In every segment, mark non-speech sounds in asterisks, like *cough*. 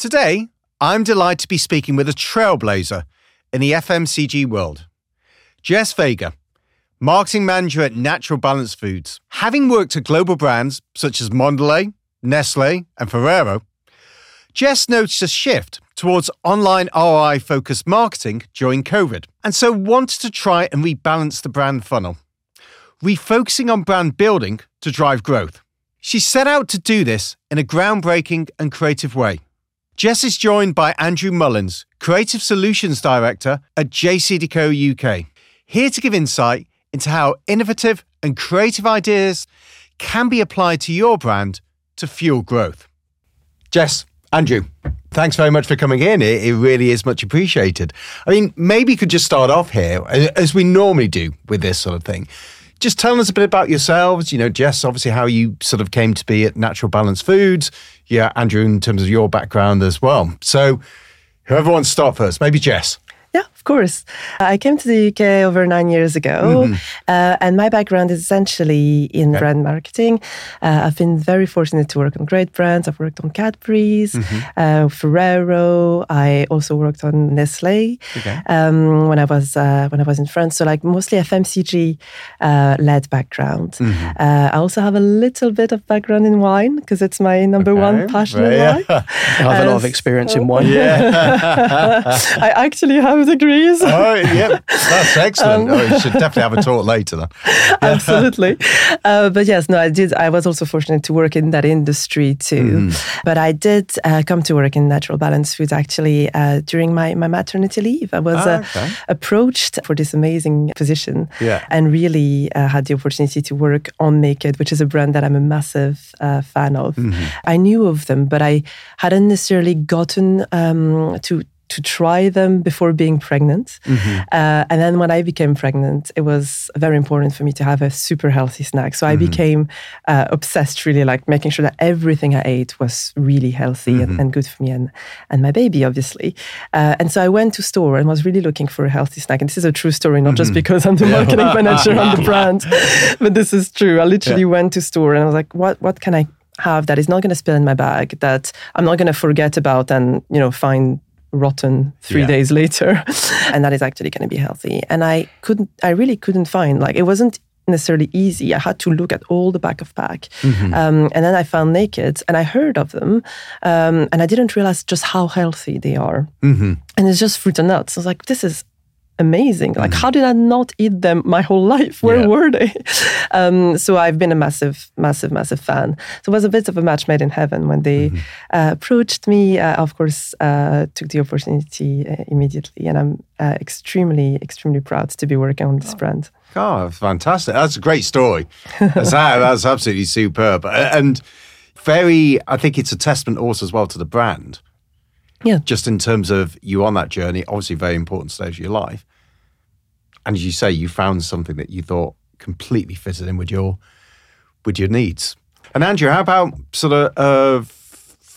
Today, I'm delighted to be speaking with a trailblazer in the FMCG world, Jess Vega, marketing manager at Natural Balance Foods. Having worked at global brands such as Mondelez, Nestle, and Ferrero, Jess noticed a shift towards online ROI focused marketing during COVID, and so wanted to try and rebalance the brand funnel, refocusing on brand building to drive growth. She set out to do this in a groundbreaking and creative way. Jess is joined by Andrew Mullins, Creative Solutions Director at JCDecaux UK, here to give insight into how innovative and creative ideas can be applied to your brand to fuel growth. Jess, Andrew, thanks very much for coming in. It, it, really is much appreciated. I mean, maybe you could just start off here, as we normally do with this sort of thing just telling us a bit about yourselves. You know, Jess, obviously how you sort of came to be at Natural Balance Foods. Yeah, Andrew, in terms of your background as well. So, whoever wants to start first, maybe Jess. Yeah, of course. I came to the UK over nine years ago, mm-hmm. uh, and my background is essentially in okay. brand marketing. Uh, I've been very fortunate to work on great brands. I've worked on Cadbury's, mm-hmm. uh, Ferrero. I also worked on Nestle okay. um, when I was uh, when I was in France. So like mostly FMCG uh, led background. Mm-hmm. Uh, I also have a little bit of background in wine because it's my number okay. one passion right, in life. *laughs* I have a lot of experience so, in wine. *laughs* Yeah, I actually have *laughs* degrees. Oh, yeah, that's *laughs* excellent. Um, oh, you should definitely have a talk later. Then. *laughs* Absolutely. Uh, but yes, no, I did. I was also fortunate to work in that industry too. Mm. But I did uh, come to work in Natural Balance Foods actually uh, during my, my maternity leave. I was ah, uh, okay. approached for this amazing position yeah. and really uh, had the opportunity to work on Naked, which is a brand that I'm a massive uh, fan of. Mm-hmm. I knew of them, but I hadn't necessarily gotten um, to to try them before being pregnant. Mm-hmm. Uh, and then when I became pregnant, it was very important for me to have a super healthy snack. So I mm-hmm. became uh, obsessed, really, like making sure that everything I ate was really healthy mm-hmm. and, and, good for me and, and my baby, obviously. Uh, and so I went to store and was really looking for a healthy snack. And this is a true story, not just mm-hmm. because I'm the marketing manager on the *laughs* brand, but this is true. I literally yeah. went to store and I was like, what, what can I have that is not going to spill in my bag that I'm not going to forget about and you know find rotten three yeah. days later *laughs* and that is actually going to be healthy and i couldn't i really couldn't find like it wasn't necessarily easy i had to look at all the back of pack mm-hmm. um, and then i found naked and i heard of them um, and i didn't realize just how healthy they are mm-hmm. and it's just fruit and nuts i was like this is amazing. Like, mm-hmm. how did I not eat them my whole life? *laughs* Where yeah. were they? *laughs* Um, so I've been a massive, massive, massive fan. So it was a bit of a match made in heaven when they mm-hmm. uh, approached me. Uh, of course, uh, took the opportunity uh, immediately, and I'm uh, extremely, extremely proud to be working on this oh. brand. Oh, fantastic! That's a great story. That's, *laughs* that's absolutely superb, and very. I think it's a testament also as well to the brand yeah. Just in terms of you on that journey, obviously very important stage of your life. And as you say, you found something that you thought completely fitted in with your with your needs. And Andrew, how about sort of uh,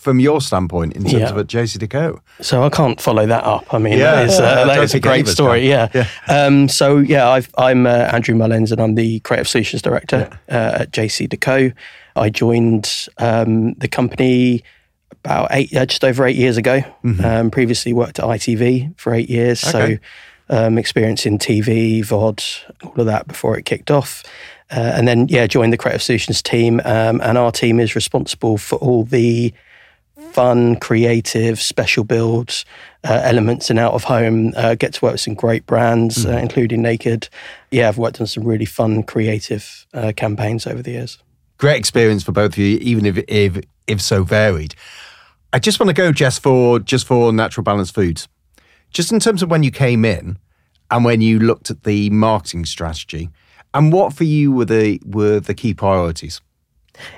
from your standpoint in terms yeah. of at JCDecaux? So I can't follow that up. I mean, yeah. that is, uh, that is a great story. Yeah. yeah. Um, so yeah, i am uh, Andrew Mullins and I'm the Creative Solutions Director uh, at JCDecaux. I joined um, the company about eight, uh, just over eight years ago. Mm-hmm. Um, previously worked at ITV for eight years, okay. so um, experience in TV, VOD, all of that before it kicked off. Uh, and then, yeah, joined the Creative Solutions team. Um, and our team is responsible for all the fun, creative, special builds, uh, elements and out of home. Uh, get to work with some great brands, mm-hmm. including Naked. Yeah, I've worked on some really fun, creative uh, campaigns over the years. Great experience for both of you, even if if if so varied. I just want to go just for just for natural balance foods. Just in terms of when you came in and when you looked at the marketing strategy, and what for you were the were the key priorities?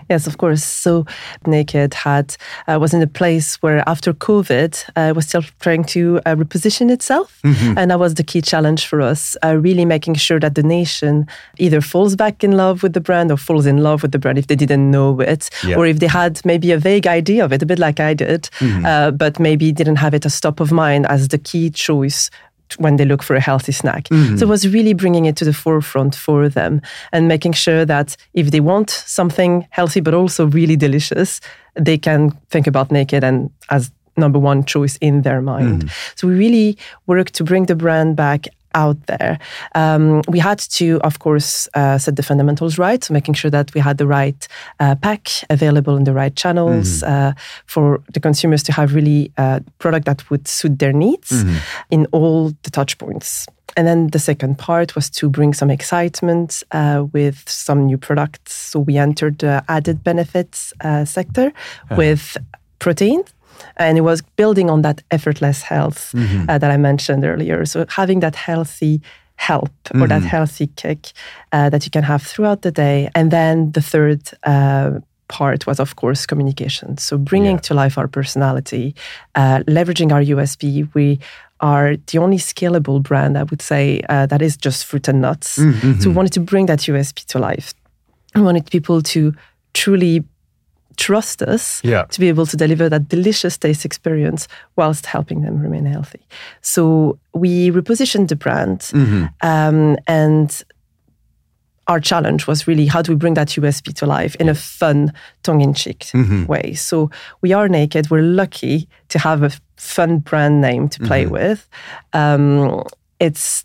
Yes, of course. So Naked had uh, was in a place where after COVID uh, was still trying to uh, reposition itself, mm-hmm. and that was the key challenge for us. Uh, really making sure that the nation either falls back in love with the brand or falls in love with the brand if they didn't know it, yeah. or if they had maybe a vague idea of it, a bit like I did, mm-hmm. Uh, but maybe didn't have it as top of mind as the key choice when they look for a healthy snack. Mm-hmm. So it was really bringing it to the forefront for them and making sure that if they want something healthy but also really delicious, they can think about Naked and as number one choice in their mind. Mm. So we really work to bring the brand back out there. Um, we had to, of course, uh, set the fundamentals right, so making sure that we had the right uh, pack available in the right channels mm-hmm. uh, for the consumers to have really a uh, product that would suit their needs mm-hmm. in all the touch points. And then the second part was to bring some excitement uh, with some new products. So we entered the added benefits uh, sector with protein and it was building on that effortless health mm-hmm. uh, that I mentioned earlier. So having that healthy help mm-hmm. or that mm-hmm. healthy kick uh, that you can have throughout the day. And then the third uh, part was, of course, communication. So bringing yeah. to life our personality, uh, leveraging our USP. We are the only scalable brand, I would say, uh, that is just fruit and nuts. Mm-hmm. So we wanted to bring that USP to life. We wanted people to truly trust us yeah. to be able to deliver that delicious taste experience whilst helping them remain healthy. So we repositioned the brand mm-hmm. um, and our challenge was really how do we bring that USP to life in a fun, tongue in cheek mm-hmm. way. So we are naked. We're lucky to have a fun brand name to play mm-hmm. with. Um, it's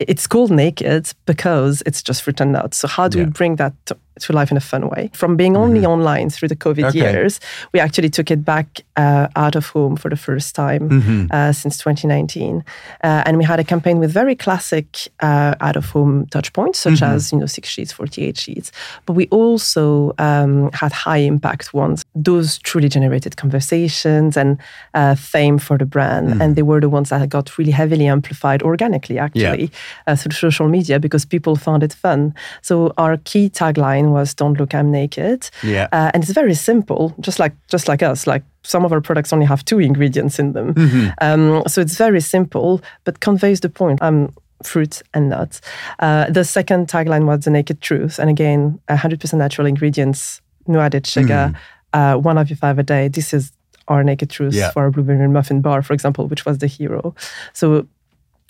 it's called naked because it's just fruit and nuts. So how do yeah. we bring that to, to life in a fun way. From being only mm-hmm. online through the COVID okay. years, we actually took it back uh, out of home for the first time mm-hmm. uh, since 2019, uh, and we had a campaign with very classic uh, out of home touch points, such mm-hmm. as you know six sheets, 48 sheets. But we also um, had high impact ones. Those truly generated conversations and uh, fame for the brand, mm. and they were the ones that got really heavily amplified organically, actually, yeah. Uh, through social media because people found it fun. So our key tagline was "Don't look, I'm naked." Yeah, uh, and it's very simple, just like just like us. Like some of our products only have two ingredients in them, mm-hmm. um, so it's very simple, but conveys the point. I'm fruit and nuts. Uh, the second tagline was "The Naked Truth," and again, 100% natural ingredients, no added sugar, mm-hmm. uh, one of you five a day. This is our naked truth yeah. for a blueberry muffin bar, for example, which was the hero. So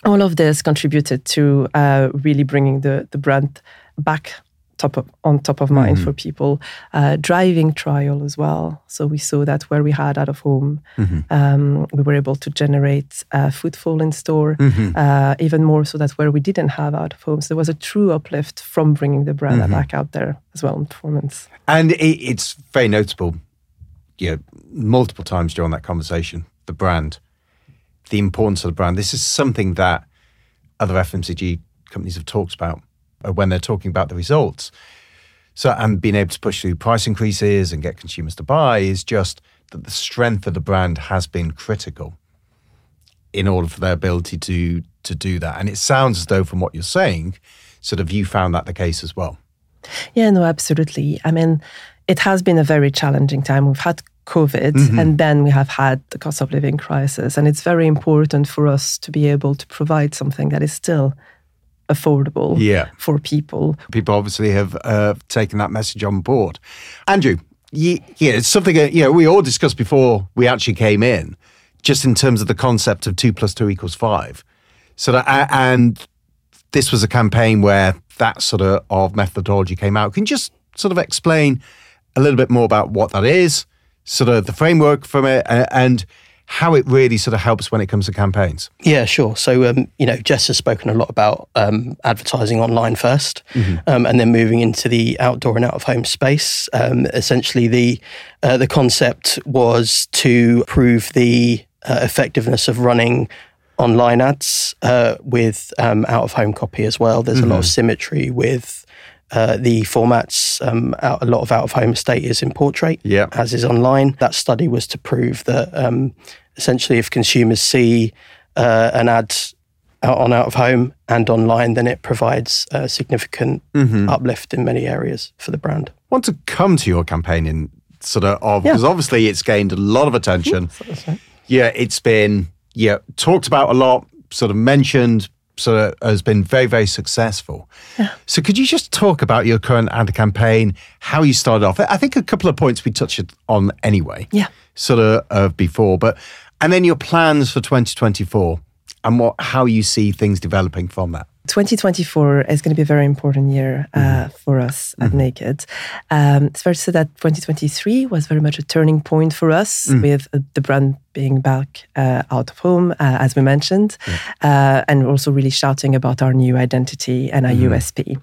all of this contributed to uh, really bringing the the brand back top of, on top of mind mm-hmm. for people. Uh, driving trial as well. So we saw that where we had out of home, mm-hmm. um, we were able to generate uh, footfall in store, mm-hmm. uh, even more so that where we didn't have out of home. So there was a true uplift from bringing the brand mm-hmm. back out there as well in performance. And it, it's very notable, you know, multiple times during that conversation, the brand, the importance of the brand. This is something that other FMCG companies have talked about when they're talking about the results. So, and being able to push through price increases and get consumers to buy is just that the strength of the brand has been critical in order for their ability to to do that. And it sounds as though, from what you're saying, sort of you found that the case as well. Yeah, no, absolutely. I mean, it has been a very challenging time. We've had COVID, mm-hmm. and then we have had the cost of living crisis. And it's very important for us to be able to provide something that is still affordable yeah. for people. People obviously have uh, taken that message on board. Andrew, yeah, it's something that, you know, we all discussed before we actually came in, just in terms of the concept of two plus two equals five. So that, and this was a campaign where that sort of, of methodology came out. Can you just sort of explain a little bit more about what that is, sort of the framework from it, and how it really sort of helps when it comes to campaigns. Yeah, sure. So, um, you know, Jess has spoken a lot about um, advertising online 1st mm-hmm. um, and then moving into the outdoor and out of home space. Um, essentially, the uh, the concept was to prove the uh, effectiveness of running online ads uh, with um, out of home copy as well. There's mm-hmm. a lot of mm-hmm. symmetry with uh, the formats, um, out, a lot of out of home estate is in portrait, yeah. as is online. That study was to prove that um, essentially, if consumers see uh, an ad out on out of home and online, then it provides a significant mm-hmm. uplift in many areas for the brand. I want to come to your campaign in sort of because yeah. obviously it's gained a lot of attention. *laughs* yeah, it's been yeah talked about a lot, sort of mentioned, sort of has been very very successful. Yeah. So could you just talk about your current ad campaign, how you started off? I think a couple of points we touched on anyway. Yeah. Sort of uh, before, but and then your plans for 2024 and what how you see things developing from that. 2024 is going to be a very important year uh, mm-hmm. for us at mm-hmm. Naked. Um, it's fair to say that 2023 was very much a turning point for us mm. with uh, the brand being back uh, out of home, uh, as we mentioned, yeah. Uh, and also really shouting about our new identity and our mm. Mm-hmm. USP.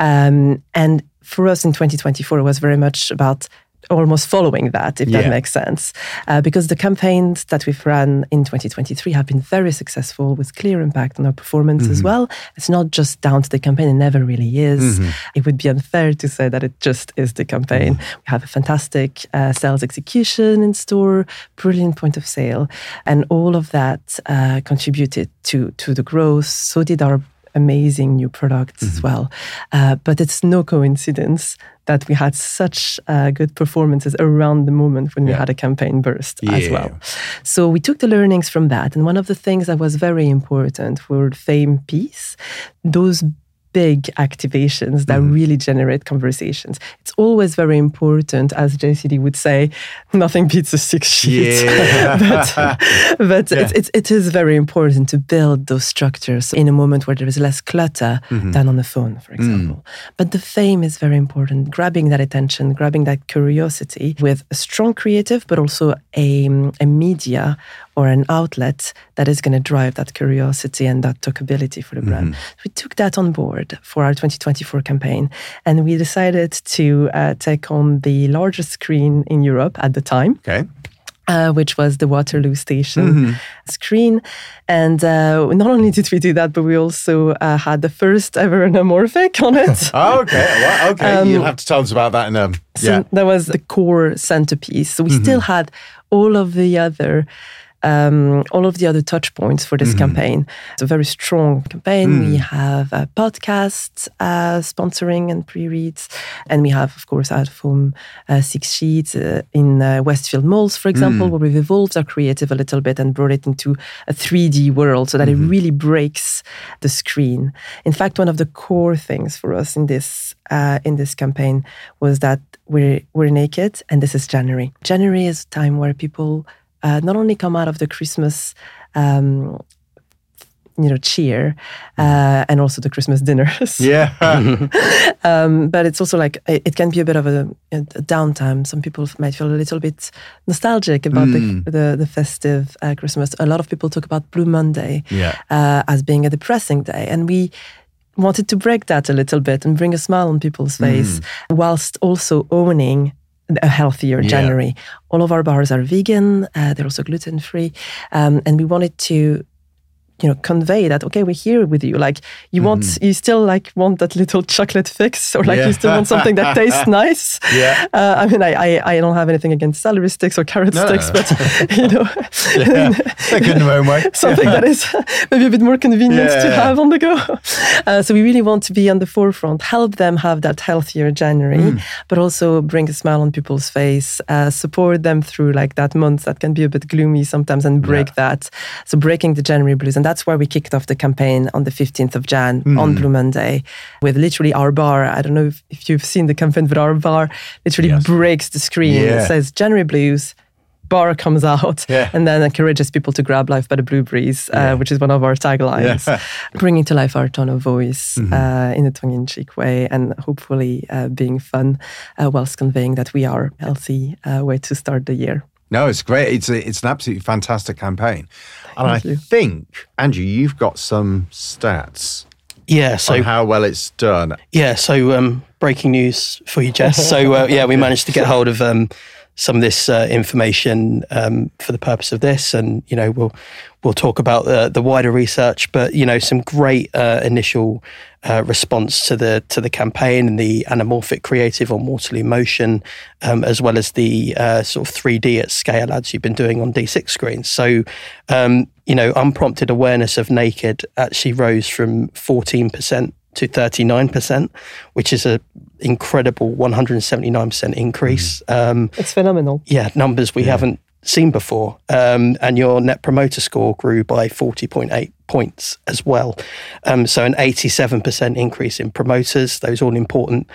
Um, and for us in 2024, it was very much about almost following that, if yeah. that makes sense. Uh, because the campaigns that we've run in 2023 have been very successful with clear impact on our performance mm-hmm. as well. It's not just down to the campaign, it never really is. Mm-hmm. It would be unfair to say that it just is the campaign. Mm-hmm. We have a fantastic uh, sales execution in store, brilliant point of sale, and all of that uh, contributed to, to the growth. So did our amazing new products mm-hmm. as well. Uh, but it's no coincidence that we had such uh, good performances around the moment when yeah. we had a campaign burst yeah. as well. So we took the learnings from that. And one of the things that was very important for Fame Piece, those big activations that mm. really generate conversations. It's always very important, as JCD would say, nothing beats a six sheet. Yeah. *laughs* but but yeah. it's, it's, it is very important to build those structures in a moment where there is less clutter mm-hmm. than on the phone, for example. Mm. But the fame is very important, grabbing that attention, grabbing that curiosity with a strong creative, but also a, a media or an outlet that is going to drive that curiosity and that talkability for the brand. Mm-hmm. We took that on board for our 2024 campaign, and we decided to uh, take on the largest screen in Europe at the time. Okay. Uh, which was the Waterloo Station mm-hmm. screen. And uh, not only did we do that, but we also uh, had the first ever anamorphic on it. *laughs* oh, okay. Well, okay. Um, You'll have to tell us about that in a. Um, yeah. So that was the core centerpiece. So we mm-hmm. still had all of the other um, all of the other touch points for this mm-hmm. campaign. It's a very strong campaign. Mm. We have a podcast uh, sponsoring and pre-reads, and we have, of course, out of home uh, six sheets uh, in uh, Westfield malls, for example, mm. where we've evolved our creative a little bit and brought it into a 3D world so that mm-hmm. it really breaks the screen. In fact, one of the core things for us in this uh, in this campaign was that we're we're naked, and this is January. January is a time where people uh, not only come out of the Christmas um, you know cheer uh, and also the christmas dinners *laughs* yeah *laughs* um, but it's also like it, it, can be a bit of a, a, downtime some people might feel a little bit nostalgic about mm. the, the, the festive uh, christmas a lot of people talk about blue monday yeah. uh, as being a depressing day and we wanted to break that a little bit and bring a smile on people's face mm. whilst also owning a healthier yeah. January. All of our bars are vegan. Uh, they're also gluten free, um, and we wanted to you know convey that okay we're here with you like you mm-hmm. want you still like want that little chocolate fix or like yeah. you still want something that tastes *laughs* nice yeah uh, i mean I, I, I don't have anything against celery sticks or carrot no. sticks but *laughs* you know yeah. *laughs* something that is maybe a bit more convenient yeah. to have on the go uh, so we really want to be on the forefront help them have that healthier january mm. but also bring a smile on people's face uh, support them through like that month that can be a bit gloomy sometimes and break that so breaking the january blues and that's where we kicked off the campaign on the 15th of Jan mm. on Blue Monday with literally our bar. I don't know if, if you've seen the campaign, but our bar literally yes. breaks the screen. Yeah. It says January Blues bar comes out yeah. and then encourages people to grab life by the blue breeze, uh, yeah. which is one of our taglines, yeah. *laughs* bringing to life our tone of voice mm-hmm. uh, in a tongue-in-cheek way and hopefully uh, being fun uh, whilst conveying that we are healthy uh, way to start the year. No, it's great. It's a, it's an absolutely fantastic campaign, and I you. think Andrew, you've got some stats. Yeah, so how well it's done. Yeah, so um, breaking news for you, Jess. So uh, yeah, we managed to get hold of um, some of this uh, information um, for the purpose of this, and you know we'll we'll talk about the, the wider research, but you know some great uh, initial uh, response to the to the campaign and the anamorphic creative on Waterloo Motion, um, as well as the uh, sort of 3D at scale ads you've been doing on D6 screens. So, um, you know, unprompted awareness of naked actually rose from 14% to 39%, which is a incredible 179% increase. Mm. Um, it's phenomenal. Yeah, numbers we yeah. haven't seen before. Um, and your net promoter score grew by 40.8 points as well. Um, so an 87% increase in promoters, those all important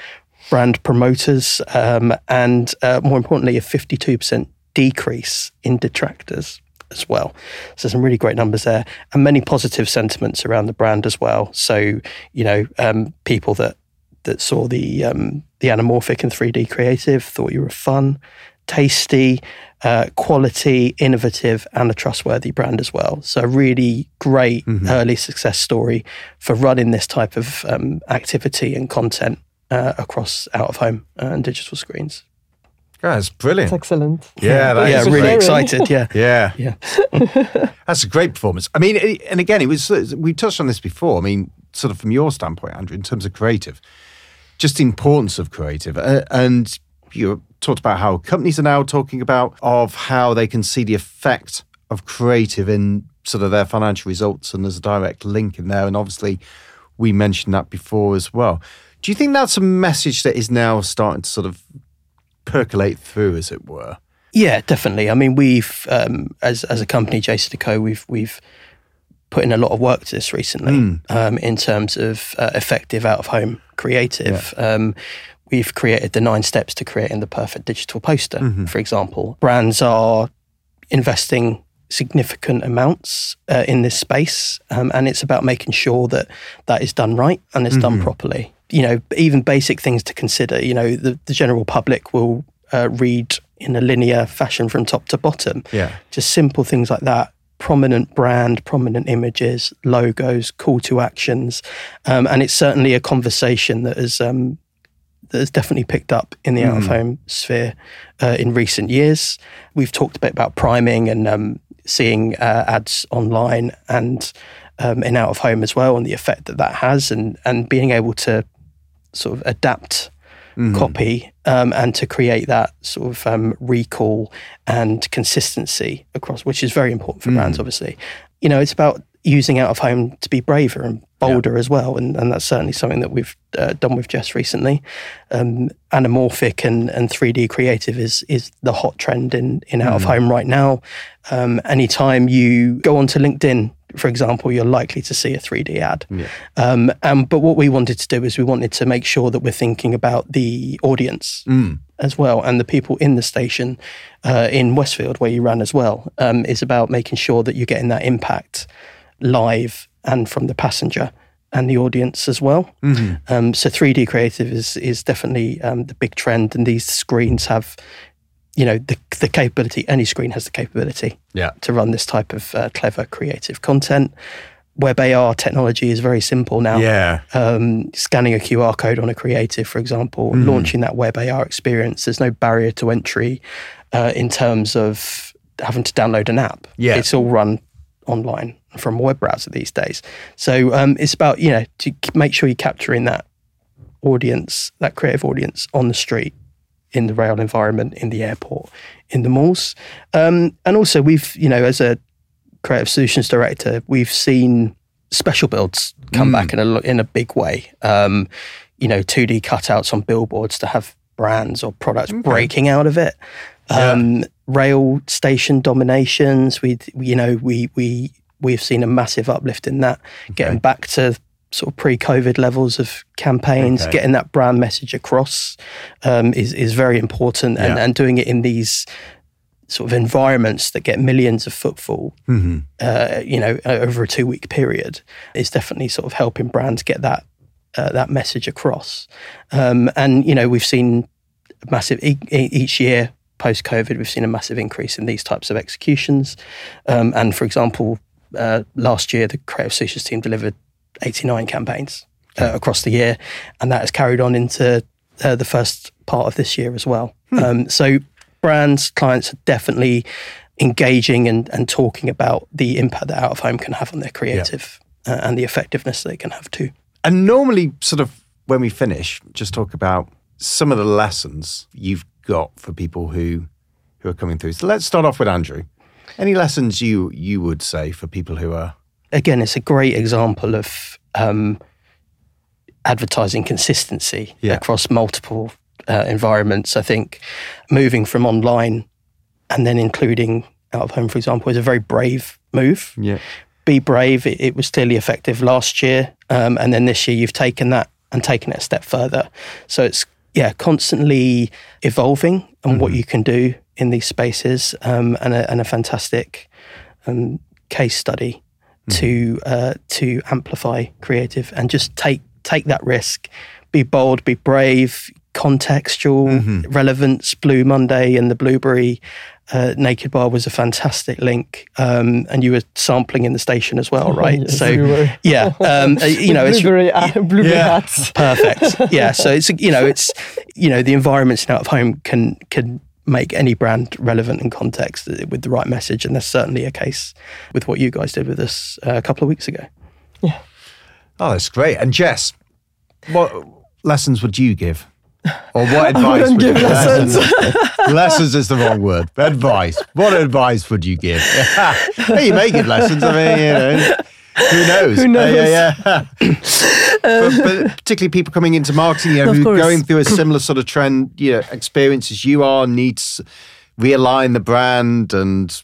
brand promoters, um, and uh, more importantly, a 52% decrease in detractors. as well. So some really great numbers there, and many positive sentiments around the brand as well. So you know, um, people that that saw the um, the anamorphic and 3D creative thought you were fun, tasty, uh, quality, innovative, and a trustworthy brand as well. So, a really great mm-hmm. early success story for running this type of um, activity and content uh, across out of home and digital screens. That's brilliant. That's excellent. Yeah, that yeah, really excited. Yeah, *laughs* yeah, yeah. *laughs* That's a great performance. I mean, and again, it was we touched on this before. I mean, sort of from your standpoint, Andrew, in terms of creative, just the importance of creative, uh, and you talked about how companies are now talking about of how they can see the effect of creative in sort of their financial results, and there's a direct link in there. And obviously, we mentioned that before as well. Do you think that's a message that is now starting to sort of percolate through, as it were? Yeah, definitely. I mean, we've um, as as a company, JCDecaux, we've we've put in a lot of work to this recently mm. um, in terms of uh, effective out of home creative. Yeah. Um, we've created the nine steps to creating the perfect digital poster, mm-hmm. for example. Brands are investing significant amounts uh, in this space, um, and it's about making sure that that is done right and it's mm-hmm. done properly. You know, even basic things to consider. You know, the, the general public will uh, read in a linear fashion from top to bottom. Yeah, just simple things like that. Prominent brand, prominent images, logos, call to actions, um, and it's certainly a conversation that has um, that has definitely picked up in the mm. out of home sphere uh, in recent years. We've talked a bit about priming and um, seeing uh, ads online and um, in out of home as well, and the effect that that has, and and being able to sort of adapt mm. copy um, and to create that sort of um, recall and consistency across, which is very important for mm. brands, obviously. You know, it's about using out of home to be braver and bolder yeah. as well. And, and that's certainly something that we've uh, done with Jess recently. Um, anamorphic and, and 3D creative is is the hot trend in, in out of mm. home right now. Um, anytime you go onto LinkedIn, for example, you're likely to see a 3D ad. Yeah. Um, and, but what we wanted to do is we wanted to make sure that we're thinking about the audience. Mm. As well, and the people in the station uh, in Westfield, where you ran as well, um, is about making sure that you're getting that impact live and from the passenger and the audience as well. Mm-hmm. Um, so 3D creative is is definitely um, the big trend, and these screens have, you know, the the capability. Any screen has the capability, yeah. to run this type of uh, clever creative content. Web AR technology is very simple now. Yeah. Um, scanning a QR code on a creative, for example, mm. launching that web AR experience. There's no barrier to entry uh, in terms of having to download an app. Yeah. It's all run online from a web browser these days. So um, it's about you know to make sure you're capturing that audience, that creative audience on the street, in the rail environment, in the airport, in the malls, um, and also we've you know as a creative solutions director, we've seen special builds come mm. back in a in a big way. Um, you know, 2D cutouts on billboards to have brands or products okay. breaking out of it. Um. Rail station dominations. We, you know, we we we've seen a massive uplift in that, okay. getting back to sort of pre-COVID levels of campaigns, okay. getting that brand message across um, is is very important, and, yeah. and doing it in these sort of environments that get millions of footfall, mm-hmm. uh, you know, over a two week period is definitely sort of helping brands get that uh, that message across. Um, and you know, we've seen massive e- each year post COVID, we've seen a massive increase in these types of executions. Um, and for example, uh, last year, the Creative Solutions team delivered 89 campaigns uh, across the year, and that has carried on into uh, the first part of this year as well. Hmm. Um, so, brands, clients are definitely engaging and, and talking about the impact that out of home can have on their creative yeah. Uh, and the effectiveness they can have too. And normally, sort of when we finish, just talk about some of the lessons you've got for people who who are coming through. So let's start off with Andrew. Any lessons you you would say for people who are again? It's a great example of um, advertising consistency yeah. across multiple uh, environments. I think moving from online and then including out of home, for example, is a very brave move. Yeah. Be brave. It, it was clearly effective last year, um, and then this year you've taken that and taken it a step further. So it's yeah, constantly evolving and mm-hmm. what you can do in these spaces, um, and, a, and, a, fantastic um, case study mm. to uh, to amplify creative and just take take that risk, be bold, be brave, contextual mm-hmm. relevance. Blue Monday and the Blueberry uh, Naked Bar was a fantastic link, um, and you were sampling in the station as well, *laughs* right? yes, so we yeah, um, uh, you *laughs* know, blueberry, it's uh, blueberry yeah. hats. *laughs* Perfect. Yeah, so it's you know, it's you know, the environments in out of home can can make any brand relevant in context with the right message, and there's certainly a case with what you guys did with us uh, a couple of weeks ago. Yeah. Oh, that's great. And Jess, what lessons would you give? Or what *laughs* advice would you give lessons. *laughs* lessons is the wrong word. Advice. What advice would you give? *laughs* hey, you may give lessons. I mean, you know. Who knows? Who knows? Uh, yeah, yeah. but, but, particularly people coming into marketing, you know, who are going through a *clears throat* similar sort of trend, you know, experience as you are, needs realign the brand, and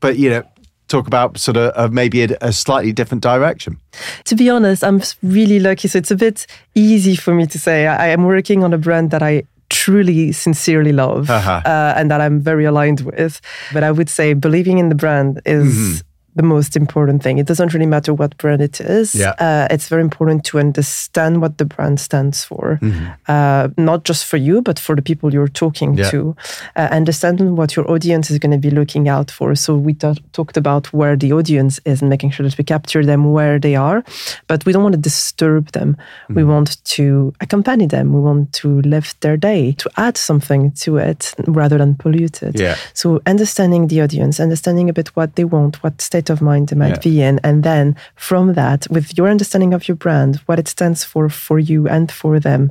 but you know, talk about sort of, of maybe a, a, slightly different direction? To be honest, I'm really lucky. So it's a bit easy for me to say. I, am working on a brand that I truly, sincerely love uh-huh. uh, and that I'm very aligned with. But I would say believing in the brand is. Mm-hmm the most important thing. It doesn't really matter what brand it is. Yeah. Uh, it's very important to understand what the brand stands for, mm-hmm. uh, not just for you, but for the people you're talking yeah. to. Uh, understand what your audience is going to be looking out for. So we t- talked about where the audience is and making sure that we capture them where they are, but we don't want to disturb them. Mm-hmm. We want to accompany them. We want to lift their day, to add something to it rather than pollute it. Yeah. So understanding the audience, understanding a bit what they want, what state state of mind they might yeah. be in. And then from that, with your understanding of your brand, what it stands for for you and for them,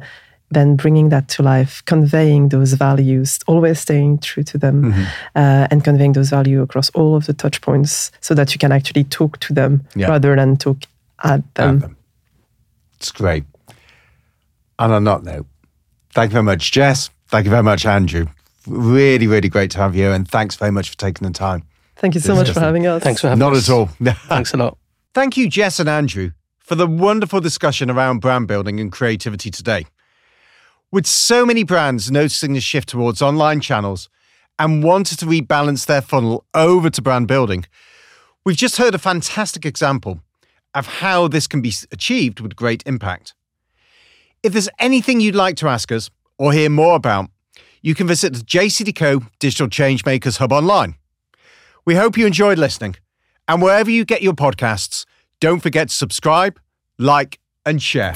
then bringing that to life, conveying those values, always staying true to them, mm-hmm. uh, and conveying those values across all of the touch points so that you can actually talk to them yeah. rather than talk at them. at them. It's great. And on that note, thank you very much, Jess. Thank you very much, Andrew. Really, really great to have you. And thanks very much for taking the time. Thank you so much for having us. Thanks for having Not us. Not at all. *laughs* Thanks a lot. Thank you, Jess and Andrew, for the wonderful discussion around brand building and creativity today. With so many brands noticing the shift towards online channels and wanted to rebalance their funnel over to brand building, we've just heard a fantastic example of how this can be achieved with great impact. If there's anything you'd like to ask us or hear more about, you can visit the JCDecaux Digital Changemakers Hub online. We hope you enjoyed listening. And wherever you get your podcasts, don't forget to subscribe, like, and share.